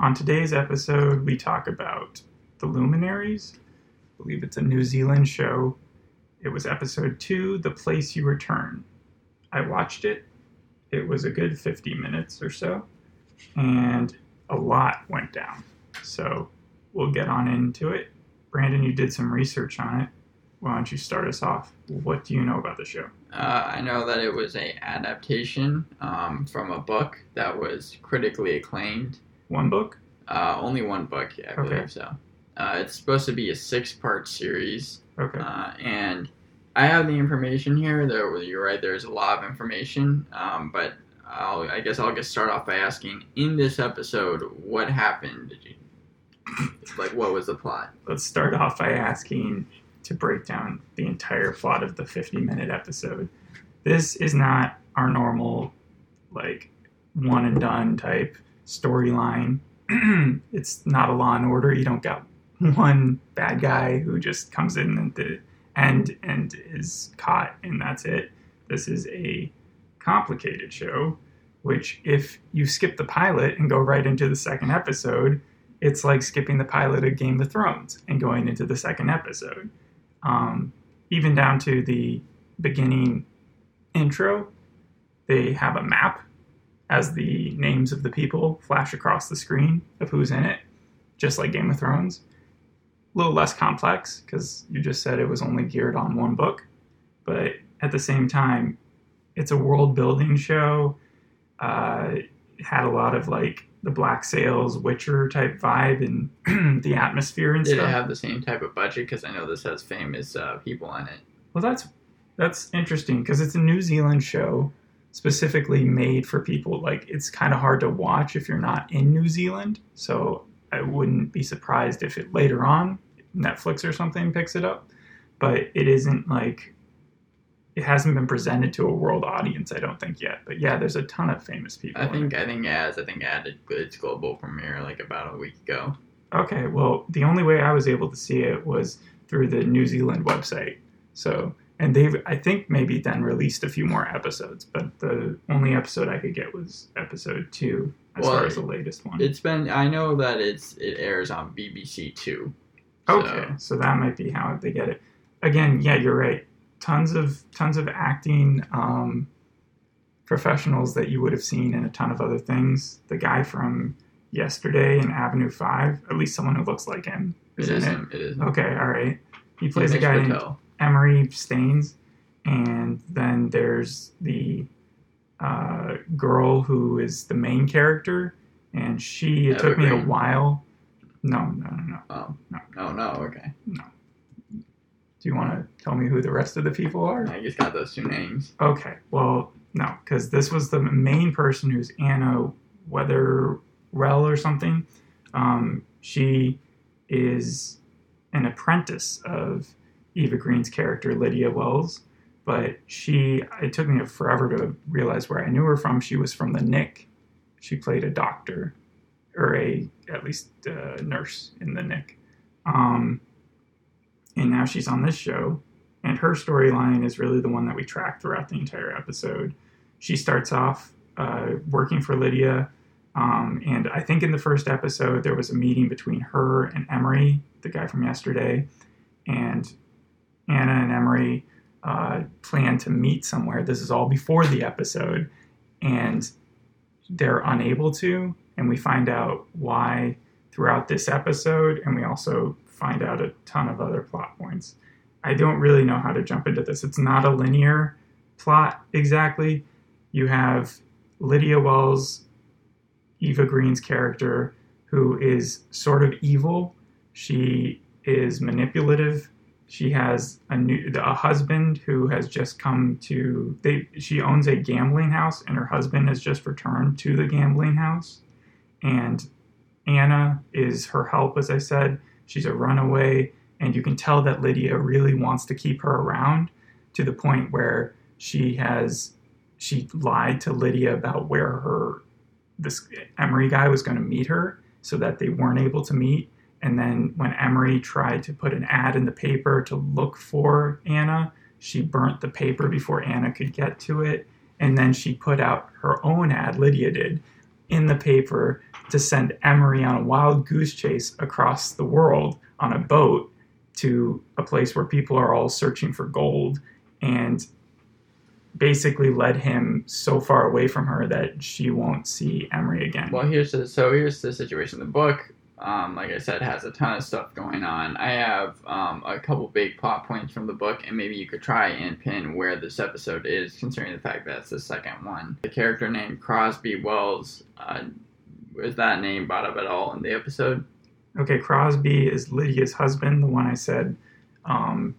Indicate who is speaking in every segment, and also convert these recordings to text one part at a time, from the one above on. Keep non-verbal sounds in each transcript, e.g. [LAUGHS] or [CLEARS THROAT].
Speaker 1: On today's episode, we talk about The Luminaries. I believe it's a New Zealand show. It was episode two, The Place You Return. I watched it. It was a good 50 minutes or so, and a lot went down. So we'll get on into it. Brandon, you did some research on it. Why don't you start us off? What do you know about the show?
Speaker 2: Uh, I know that it was a adaptation um, from a book that was critically acclaimed.
Speaker 1: One book?
Speaker 2: Uh, only one book, I
Speaker 1: Okay.
Speaker 2: believe so. Uh, it's supposed to be a six-part series,
Speaker 1: Okay.
Speaker 2: uh, and I have the information here. There, you're right. There's a lot of information, um, but I'll, I guess I'll just start off by asking: In this episode, what happened? Did you like? What was the plot?
Speaker 1: Let's start off by asking to break down the entire plot of the 50 minute episode. This is not our normal, like, one and done type storyline. [CLEARS THROAT] it's not a law and order. You don't got one bad guy who just comes in at the end and is caught, and that's it. This is a complicated show, which, if you skip the pilot and go right into the second episode, it's like skipping the pilot of Game of Thrones and going into the second episode. Um, even down to the beginning intro, they have a map as the names of the people flash across the screen of who's in it, just like Game of Thrones. A little less complex because you just said it was only geared on one book, but at the same time, it's a world building show. Uh, it had a lot of like the Black Sails Witcher type vibe and [CLEARS THROAT] the atmosphere and
Speaker 2: Did
Speaker 1: stuff.
Speaker 2: it have the same type of budget? Because I know this has famous uh, people on it.
Speaker 1: Well, that's that's interesting because it's a New Zealand show specifically made for people. Like it's kind of hard to watch if you're not in New Zealand. So I wouldn't be surprised if it later on Netflix or something picks it up. But it isn't like it hasn't been presented to a world audience. I don't think yet. But yeah, there's a ton of famous people.
Speaker 2: I think. I think as I think added its global premiere like about a week ago.
Speaker 1: Okay, well, the only way I was able to see it was through the New Zealand website. So, and they've, I think, maybe then released a few more episodes, but the only episode I could get was episode two, as
Speaker 2: Well,
Speaker 1: far as the latest one.
Speaker 2: It's been I know that it's it airs on BBC Two.
Speaker 1: okay, so that might be how they get it. Again, yeah, you're right. Tons of tons of acting um, professionals that you would have seen in a ton of other things. The guy from yesterday in Avenue Five, at least someone who looks like him, is
Speaker 2: It is
Speaker 1: it.
Speaker 2: him. It is.
Speaker 1: Okay, all right. He plays a
Speaker 2: Mitch
Speaker 1: guy named
Speaker 2: Patel.
Speaker 1: Emery Staines, and then there's the uh, girl who is the main character, and she. It took me a while. No, no, no, no.
Speaker 2: Oh
Speaker 1: No.
Speaker 2: no no okay.
Speaker 1: Do you want to tell me who the rest of the people are?
Speaker 2: I just got those two names.
Speaker 1: Okay, well, no, because this was the main person who's Anna Wetherell or something. Um, she is an apprentice of Eva Green's character, Lydia Wells. But she, it took me forever to realize where I knew her from. She was from the Knick. She played a doctor, or a, at least a nurse in the Knick. Um, and now she's on this show and her storyline is really the one that we track throughout the entire episode. She starts off uh, working for Lydia, um, and I think in the first episode there was a meeting between her and Emery, the guy from yesterday, and Anna and Emery uh, plan to meet somewhere. This is all before the episode, and they're unable to, and we find out why throughout this episode, and we also find out a ton of other plot points. I don't really know how to jump into this. It's not a linear plot exactly. You have Lydia Wells, Eva Green's character, who is sort of evil. She is manipulative. She has a new a husband who has just come to they she owns a gambling house and her husband has just returned to the gambling house. And Anna is her help as I said. She's a runaway and you can tell that Lydia really wants to keep her around to the point where she has she lied to Lydia about where her this Emery guy was going to meet her so that they weren't able to meet and then when Emery tried to put an ad in the paper to look for Anna she burnt the paper before Anna could get to it and then she put out her own ad Lydia did in the paper to send Emery on a wild goose chase across the world on a boat to a place where people are all searching for gold and basically led him so far away from her that she won't see Emery again.
Speaker 2: Well, here's the so here's the situation. In the book, um, like I said, has a ton of stuff going on. I have um, a couple big plot points from the book, and maybe you could try and pin where this episode is, considering the fact that it's the second one. The character named Crosby Wells, uh, was that name brought up at all in the episode?
Speaker 1: Okay, Crosby is Lydia's husband, the one I said um,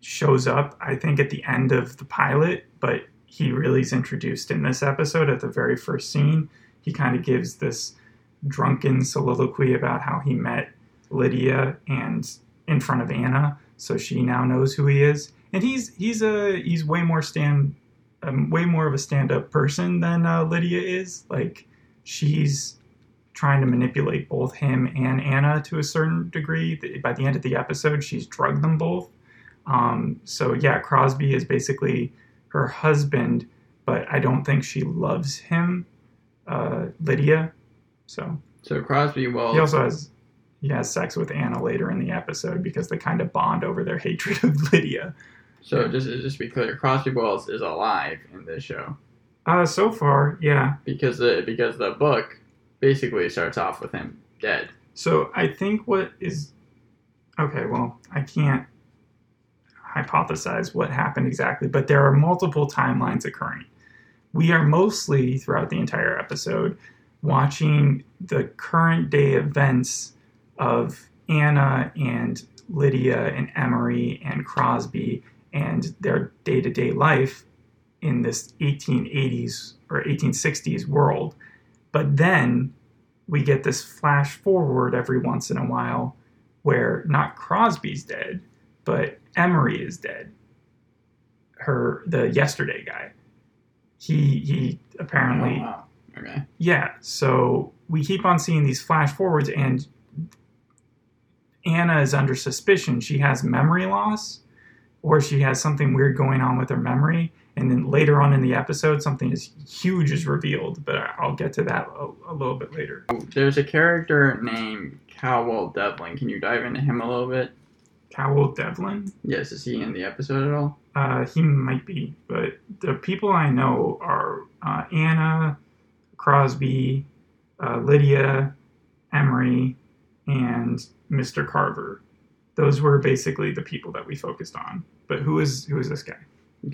Speaker 1: shows up, I think, at the end of the pilot, but he really is introduced in this episode at the very first scene. He kind of gives this drunken soliloquy about how he met Lydia and in front of Anna, so she now knows who he is. And he's he's a he's way more stand um, way more of a stand up person than uh, Lydia is. Like she's trying to manipulate both him and Anna to a certain degree. By the end of the episode, she's drugged them both. Um, so yeah, Crosby is basically her husband, but I don't think she loves him, uh, Lydia. So
Speaker 2: So Crosby well,
Speaker 1: he also has he has sex with Anna later in the episode because they kind of bond over their [LAUGHS] hatred of Lydia.
Speaker 2: so just just to be clear, Crosby Wells is alive in this show
Speaker 1: Uh, so far, yeah.
Speaker 2: because the because the book basically starts off with him dead.
Speaker 1: So I think what is okay. Well, I can't hypothesize what happened exactly, but there are multiple timelines occurring. We are mostly throughout the entire episode watching the current day events of Anna and Lydia and Emery and Crosby and their day to day life in this 1880s or 1860s world. But then we get this flash forward every once in a while where not Crosby's dead, but Emery is dead. Her the yesterday guy. He he oh, apparently
Speaker 2: Oh, wow. Okay.
Speaker 1: yeah, so we keep on seeing these flash forwards, and Anna is under suspicion. She has memory loss, or she has something weird going on with her memory. And then later on in the episode, something is huge is revealed, but I'll get to that a, a little bit later.
Speaker 2: There's a character named Cowell Devlin. Can you dive into him a little bit?
Speaker 1: Cowell Devlin,
Speaker 2: Yes, is he in the episode at all?
Speaker 1: uh, he might be, but the people I know are uh, Anna, Crosby, uh, Lydia, Emery, and Mr. Carver. Those were basically the people that we focused on. But who is who is this guy?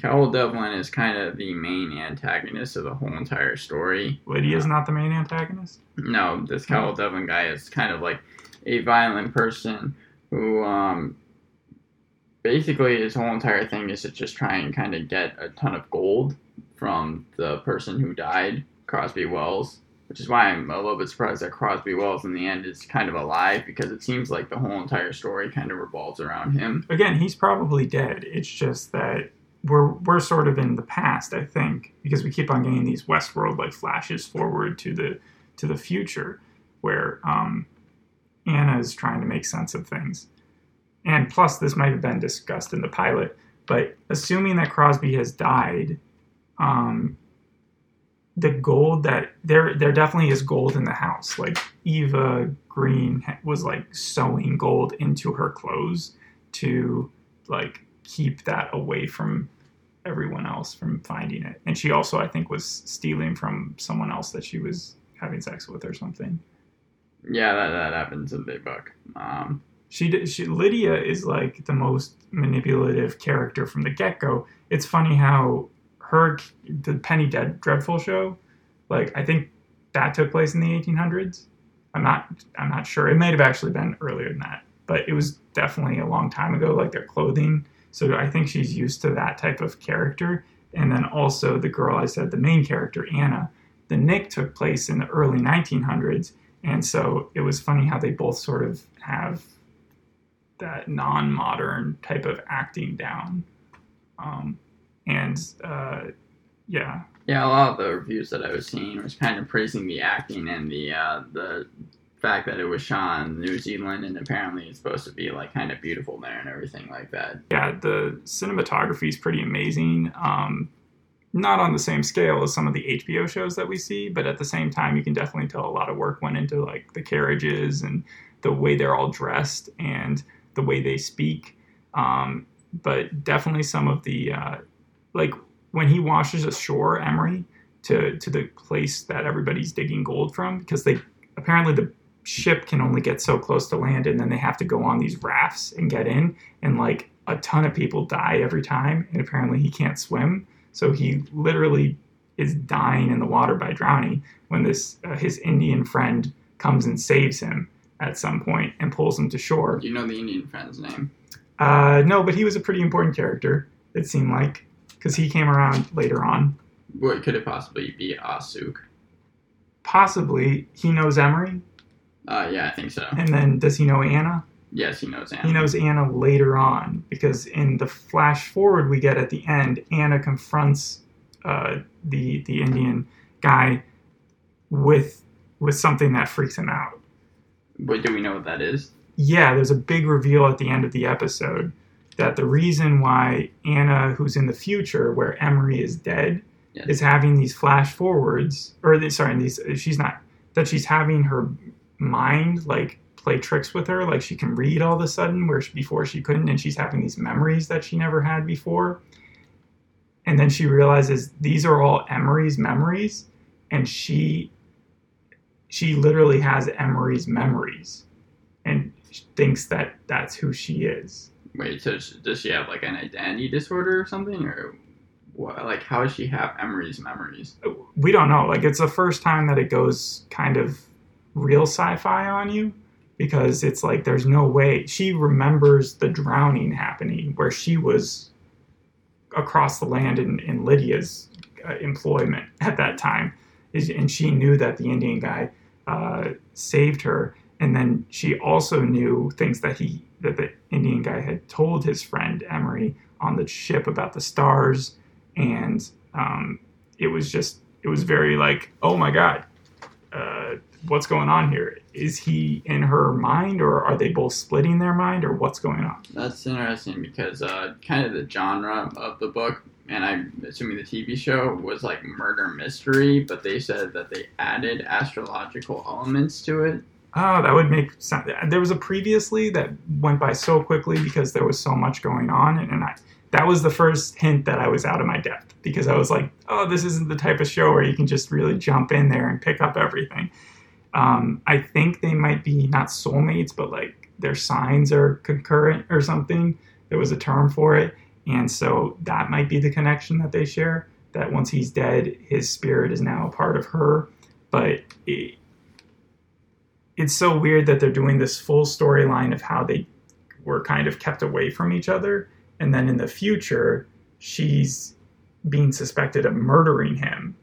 Speaker 2: Cowell Devlin is kind of the main antagonist of the whole entire story.
Speaker 1: Lydia Lydia's not the main antagonist.
Speaker 2: No, this Cowell Devlin guy is kind of like a violent person who, um, basically, his whole entire thing is to just try and kind of get a ton of gold from the person who died, Crosby Wells. Which is why I'm a little bit surprised that Crosby Wells in the end is kind of alive because it seems like the whole entire story kind of revolves around him.
Speaker 1: Again, he's probably dead. It's just that we're we're sort of in the past, I think, because we keep on getting these Westworld like flashes forward to the to the future, where um, Anna is trying to make sense of things. And plus, this might have been discussed in the pilot, but assuming that Crosby has died, um, the gold that there there definitely is gold in the house. Like Eva Green was like sewing gold into her clothes to like keep that away from everyone else from finding it. And she also, I think, was stealing from someone else that she was having sex with or something.
Speaker 2: Yeah, that, that happens in the book. Um,
Speaker 1: She, she Lydia is like the most manipulative character from the get go. It's funny how her the Penny Dead Dreadful show, like I think that took place in the 1800s. I'm not I'm not sure. It might have actually been earlier than that, but it was definitely a long time ago. Like their clothing. So I think she's used to that type of character. And then also the girl I said, the main character Anna. The Knick took place in the early 1900s, and so it was funny how they both sort of have that non-modern type of acting down. Um, and uh, yeah,
Speaker 2: Yeah, a lot of the reviews that I was seeing was kind of praising the acting and the uh, the fact that it was shot in New Zealand and apparently it's supposed to be like kind of beautiful there and everything like that.
Speaker 1: yeah, the cinematography is pretty amazing. Um, not on the same scale as some of the HBO shows that we see, but at the same time, you can definitely tell a lot of work went into like the carriages and the way they're all dressed and the way they speak. Um, but definitely some of the uh, like when he washes ashore Emery to to the place that everybody's digging gold from because they apparently the ship can only get so close to land and then they have to go on these rafts and get in and like a ton of people die every time and apparently he can't swim so he literally is dying in the water by drowning when this uh, his Indian friend comes and saves him at some point and pulls him to shore.
Speaker 2: You know the Indian friend's name?
Speaker 1: Uh, no, but he was a pretty important character. It seemed like because he came around later on.
Speaker 2: What could it possibly be? Asuk.
Speaker 1: Possibly he knows Emery,
Speaker 2: Uh, yeah, I think so.
Speaker 1: and then does he know Anna?
Speaker 2: Yes, he knows Anna.
Speaker 1: He knows Anna later on because in the flash forward we get at the end, Anna confronts uh, the the Indian guy with with something that freaks him out.
Speaker 2: But do we know what that is?
Speaker 1: Yeah, there's a big reveal at the end of the episode that the reason why Anna, who's in the future where Emery is dead,
Speaker 2: Yes.
Speaker 1: is having these flash forwards, or the- sorry, these she's not that she's having her mind like play tricks with her, like she can read all of a sudden where she, before she couldn't, and she's having these memories that she never had before. And then she realizes these are all Emery's memories, and she she literally has Emery's memories, and thinks that that's who she is.
Speaker 2: Wait, so does she have like an identity disorder or something, or what? Like, how does she have Emery's memories?
Speaker 1: we don't know. Like it's the first time that it goes kind of real sci-fi on you because it's like there's no way she remembers the drowning happening where she was across the land in, in Lydia's uh, employment at that time, and she knew that the Indian guy uh, saved her, and then she also knew things that he that the Indian guy had told his friend Emery on the ship about the stars, and um, it was just it was very like oh my god uh, what's going on here? Is he in her mind or are they both splitting their mind or what's going on?
Speaker 2: That's interesting because uh, kind of the genre of the book, and I'm assuming the TV show was like murder mystery, but they said that they added astrological elements to it.
Speaker 1: Oh that would make sense there was a previously that went by so quickly because there was so much going on and, and i that was the first hint that i was out of my depth because i was like oh this isn't the type of show where you can just really jump in there and pick up everything. Um, i think they might be not soulmates but like their signs are concurrent or something. There was a term for it and so that might be the connection that they share that once he's dead his spirit is now a part of her but it, it's so weird that they're doing this full storyline of how they were kind of kept away from each other. And then in the future she's being suspected of murdering him.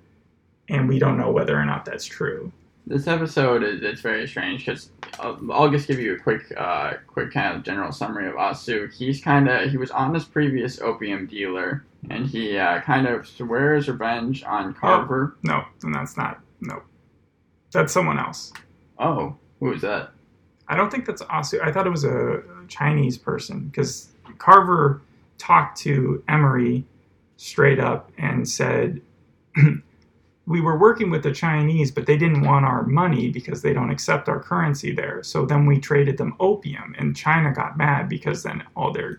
Speaker 1: And we don't know whether or not that's true.
Speaker 2: This episode is it's very strange because I'll, I'll just give you a quick, uh, quick kind of general summary of Asu. He's kind of he was on this previous opium dealer, and he uh, kind of swears revenge on Carver.
Speaker 1: no and that's not no. That's someone else.
Speaker 2: Oh, who is that?
Speaker 1: I don't think that's Asu. I thought it was a Chinese person because Carver talked to Emery straight up and said, [CLEARS THROAT] We were working with the Chinese, but they didn't want our money because they don't accept our currency there. So then we traded them opium, and China got mad because then all their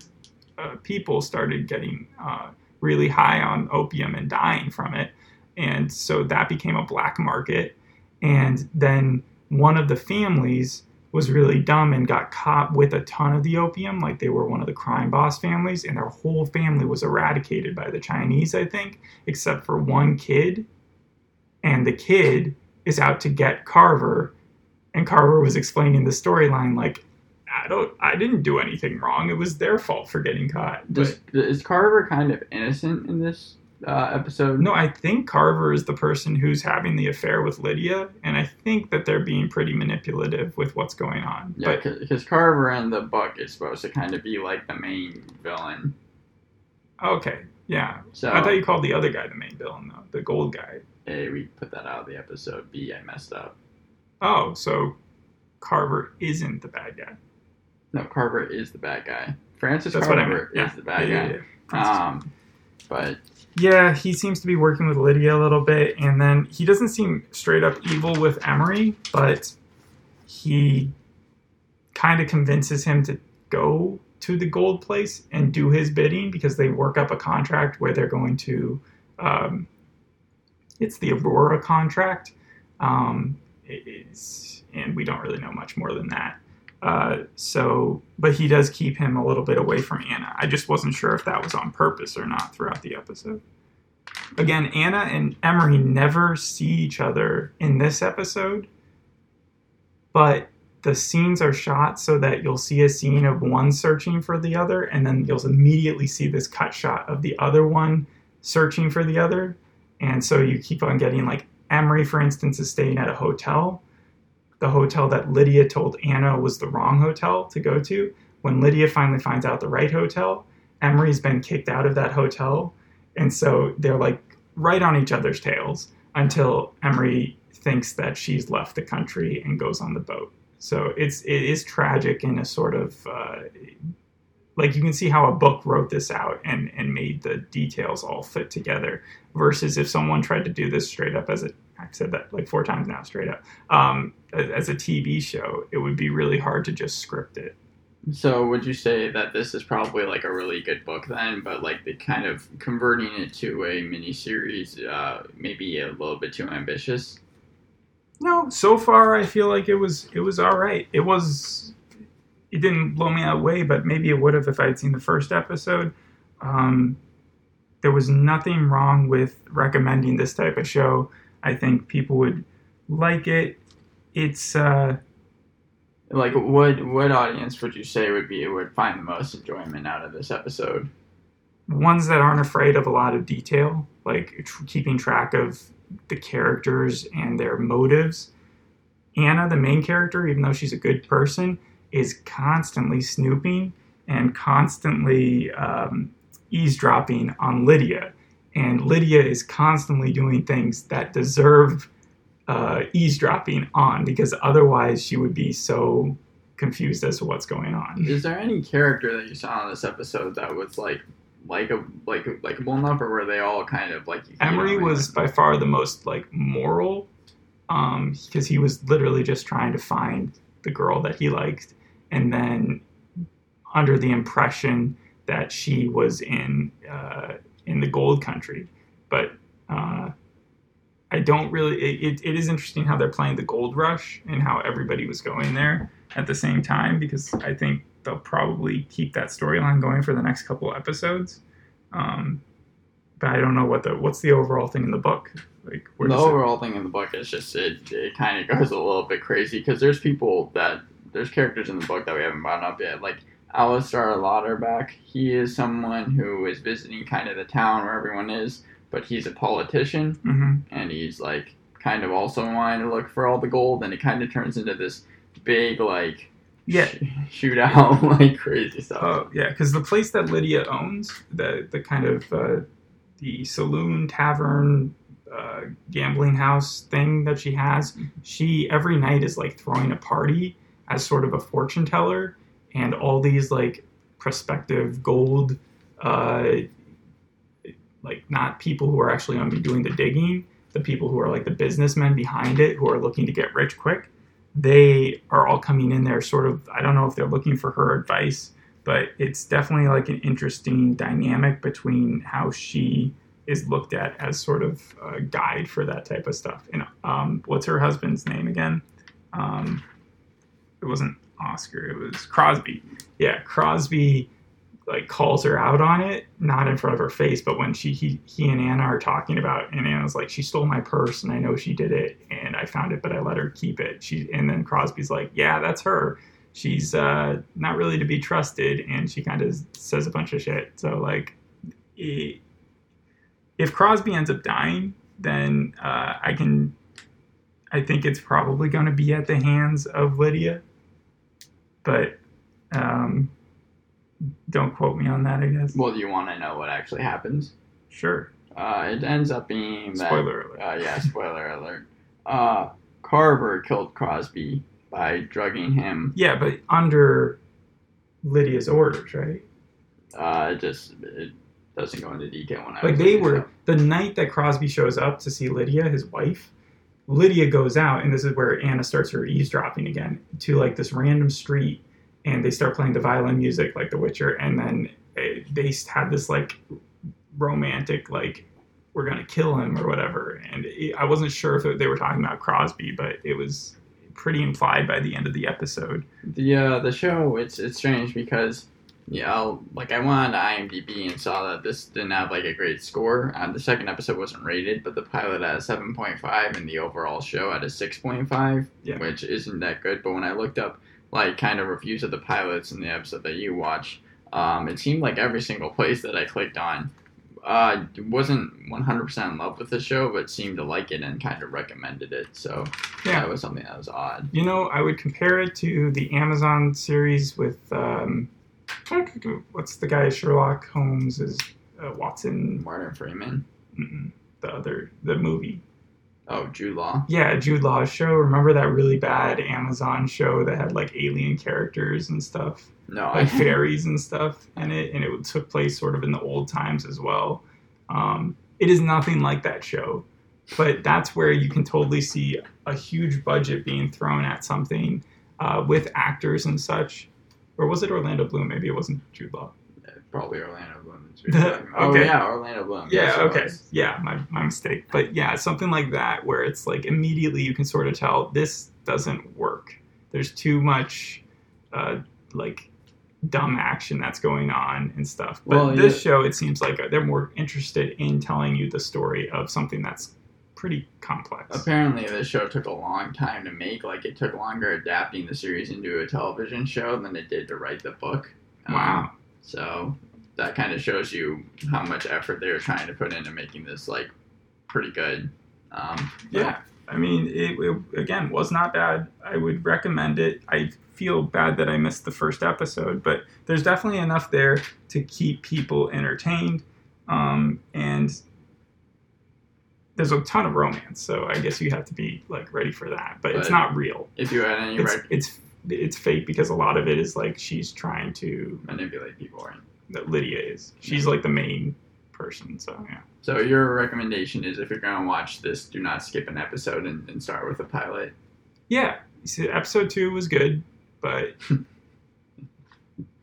Speaker 1: uh, people started getting uh, really high on opium and dying from it. And so that became a black market. And then one of the families was really dumb and got caught with a ton of the opium, like they were one of the crime boss families, and their whole family was eradicated by the Chinese, I think, except for one kid. And the kid is out to get Carver, and Carver was explaining the storyline like, I don't, I didn't do anything wrong. It was their fault for getting caught. But
Speaker 2: is Carver kind of innocent in this uh, episode?
Speaker 1: no, I think Carver is the person who's having the affair with Lydia, and I think that they're being pretty manipulative with what's going on.
Speaker 2: Yeah,
Speaker 1: But
Speaker 2: because Carver in the book is supposed to kind of be like the main villain.
Speaker 1: okay, yeah,
Speaker 2: So
Speaker 1: I thought you called the other guy the main villain, though, the gold guy.
Speaker 2: A, we put that out of the episode. B, I messed up.
Speaker 1: Oh, so Carver isn't the bad guy.
Speaker 2: No, Carver is the bad guy. Francis
Speaker 1: That's what I
Speaker 2: Carver.
Speaker 1: Yeah,
Speaker 2: is the bad
Speaker 1: yeah,
Speaker 2: guy.
Speaker 1: yeah.
Speaker 2: Um, but
Speaker 1: Yeah, he seems to be working with Lydia a little bit, and then he doesn't seem straight up evil with Emery, but he kind of convinces him to go to the gold place and do his bidding because they work up a contract where they're going to. Um, it's the Aurora contract, um, and we don't really know much more than that. Uh, so, but he does keep him a little bit away from Anna. I just wasn't sure if that was on purpose or not throughout the episode. Again, Anna and Emery never see each other in this episode, but the scenes are shot so that you'll see a scene of one searching for the other, and then you'll immediately see this cut shot of the other one searching for the other. And so you keep on getting like Emery, for instance, is staying at a hotel the hotel that Lydia told Anna was the wrong hotel to go to. When Lydia finally finds out the right hotel, Emery's been kicked out of that hotel. And so they're like right on each other's tails until Emery thinks that she's left the country and goes on the boat. So it's it is tragic in a sort of uh, like you can see how a book wrote this out and and made the details all fit together versus if someone tried to do this straight up as a I've said that like four times now straight up. Um, as a TV show it would be really hard to just script it.
Speaker 2: So would you say that this is probably like a really good book then, but like the kind of converting it to a miniseries, uh, maybe a little bit too ambitious?
Speaker 1: no so far I feel like it was it was all right. It was it didn't blow me away but maybe it would have if I had seen the first episode. Um, there was nothing wrong with recommending this type of show I think people would like it it's uh
Speaker 2: Like what what audience would you say would be would find the most enjoyment out of this episode?
Speaker 1: ones that aren't afraid of a lot of detail, like tr- keeping track of the characters and their motives. Anna, the main character, even though she's a good person, is constantly snooping and constantly um, eavesdropping on Lydia. And Lydia is constantly doing things that deserve uh, eavesdropping on because otherwise she would be so confused as to what's going on.
Speaker 2: Is there any character that you saw in this episode that was like like a like likable enough, or were they all kind of like
Speaker 1: Emery was by far the most like moral, um, because he was literally just trying to find the girl that he liked, and then under the impression that she was in uh, in the gold country, but uh, I don't really. It, it, is interesting how they're playing the gold rush and how everybody was going there at the same time because I think they'll probably keep that storyline going for the next couple episodes. Um, but I don't know what the what's the overall thing in the book. Like
Speaker 2: the
Speaker 1: does it-
Speaker 2: overall thing in the book is just it, it kind of goes a little bit crazy because there's people that there's characters in the book that we haven't brought up yet like Alistair Lauderback he is someone who is visiting kind of the town where everyone is but he's a politician
Speaker 1: Mhm.
Speaker 2: and he's like kind of also wanting to look for all the gold and it kind of turns into this big like
Speaker 1: Yeah.
Speaker 2: sh- shootout [LAUGHS] like crazy stuff
Speaker 1: Oh yeah, because the place that Lydia owns, the the kind of uh, the saloon, tavern, uh, gambling house thing that she has, she every night is like throwing a party as sort of a fortune teller, and all these like prospective gold, uh, like not people who are actually going to be doing the digging, the people who are like the businessmen behind it who are looking to get rich quick. They are all coming in there, sort of. I don't know if they're looking for her advice but it's definitely like an interesting dynamic between how she is looked at as sort of a guide for that type of stuff. And um, what's her husband's name again? Um, it wasn't Oscar. It was Crosby. Yeah, Crosby like calls her out on it, not in front of her face, but when she he, he and Anna are talking about, it, and Anna's like, she stole my purse, and I know she did it, and I found it, but I let her keep it. She and then Crosby's like, yeah, that's her she's uh, not really to be trusted, and she kind of says a bunch of shit. So like, i if Crosby ends up dying, then uh, I can. I think it's probably going to be at the hands of Lydia, but um, don't quote me on that. I guess.
Speaker 2: well do you want to know what actually happens
Speaker 1: Sure.
Speaker 2: uh, it ends up being that
Speaker 1: Spoiler alert.
Speaker 2: Uh, yeah, spoiler alert. Uh, Carver killed Crosby by drugging him.
Speaker 1: Yeah, but under Lydia's orders, right?
Speaker 2: Uh, it just it, doesn't go into detail when I
Speaker 1: like they were the night that Crosby shows up to see Lydia, his wife. Lydia goes out, and this is where Anna starts her eavesdropping again to like this random street, and they start playing the violin music like The Witcher, and then eh, they had this like romantic like we're gonna kill him or whatever, and it, I wasn't sure if it, they were talking about Crosby, but it was pretty implied by the end of the episode.
Speaker 2: The uh, the show it's it's strange because yeah I'll, like I went on to IMDb and saw that this didn't have like a great score. Uh, the second episode wasn't rated, but the pilot had a seven point five and the overall show had a six point five,
Speaker 1: Yeah.
Speaker 2: which isn't that good. But when I looked up like kind of reviews of the pilots and the episode that you watched, um, it seemed like every single place that I clicked on. Uh, wasn't 100% in love with the show, but seemed to like it and kind of recommended it. So
Speaker 1: Yeah.
Speaker 2: that was something that was odd.
Speaker 1: You know, I would compare it to the Amazon series with um, what's the guy Sherlock Holmes is uh, Watson,
Speaker 2: Martin Freeman.
Speaker 1: mm, the other the movie.
Speaker 2: Oh, Jude Law.
Speaker 1: Yeah, Jude Law's show. Remember that really bad Amazon show that had like alien characters and stuff,
Speaker 2: No,
Speaker 1: like
Speaker 2: I, [LAUGHS]
Speaker 1: fairies and stuff in it, and it took place sort of in the old times as well. Um, it is nothing like that show, but that's where you can totally see a huge budget being thrown at something uh, with actors and such. Or was it Orlando Bloom? Maybe it wasn't Jude Law.
Speaker 2: probably Orlando Bloom. that's talking about. Oh yeah, Orlando Bloom.
Speaker 1: Yeah,
Speaker 2: it
Speaker 1: okay. Yeah, my, my mistake. But yeah, something like that where it's like immediately you can sort of tell this doesn't work. There's too much uh, like dumb action that's going on and stuff. But
Speaker 2: Well,
Speaker 1: this
Speaker 2: yeah.
Speaker 1: show, it seems like they're more interested in telling you the story of something that's pretty complex.
Speaker 2: Apparently, this show took a long time to make. Like, it took longer adapting the series into a television show than it did to write the book. Um,
Speaker 1: Wow.
Speaker 2: So that kind of shows you how much effort they were trying to put into making this like pretty good. Um,
Speaker 1: Yeah. I mean, it, it again was not bad. I would recommend it. I feel bad that I missed the first episode, but there's definitely enough there to keep people entertained. Um, and there's a ton of romance, so I guess you have to be like ready for that. But, it's not real.
Speaker 2: If you had any
Speaker 1: It's
Speaker 2: rec-
Speaker 1: it's it's fake because a lot of it is like she's trying to.
Speaker 2: manipulate people, right?
Speaker 1: That Lydia is. She's like the main person. So yeah.
Speaker 2: So your recommendation is if you're going to watch this, do not skip an episode and, and start with a pilot.
Speaker 1: Yeah, see, episode two was good, but [LAUGHS]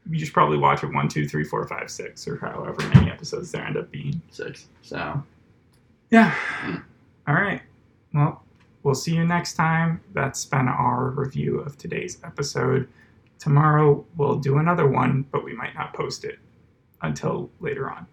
Speaker 1: you should probably watch it one, two, three, four, five, six, or however many episodes there end up being.
Speaker 2: Six. So
Speaker 1: Yeah. All right. Well, we'll see you next time. That's been our review of today's episode. Tomorrow we'll do another one, but we might not post it until later on.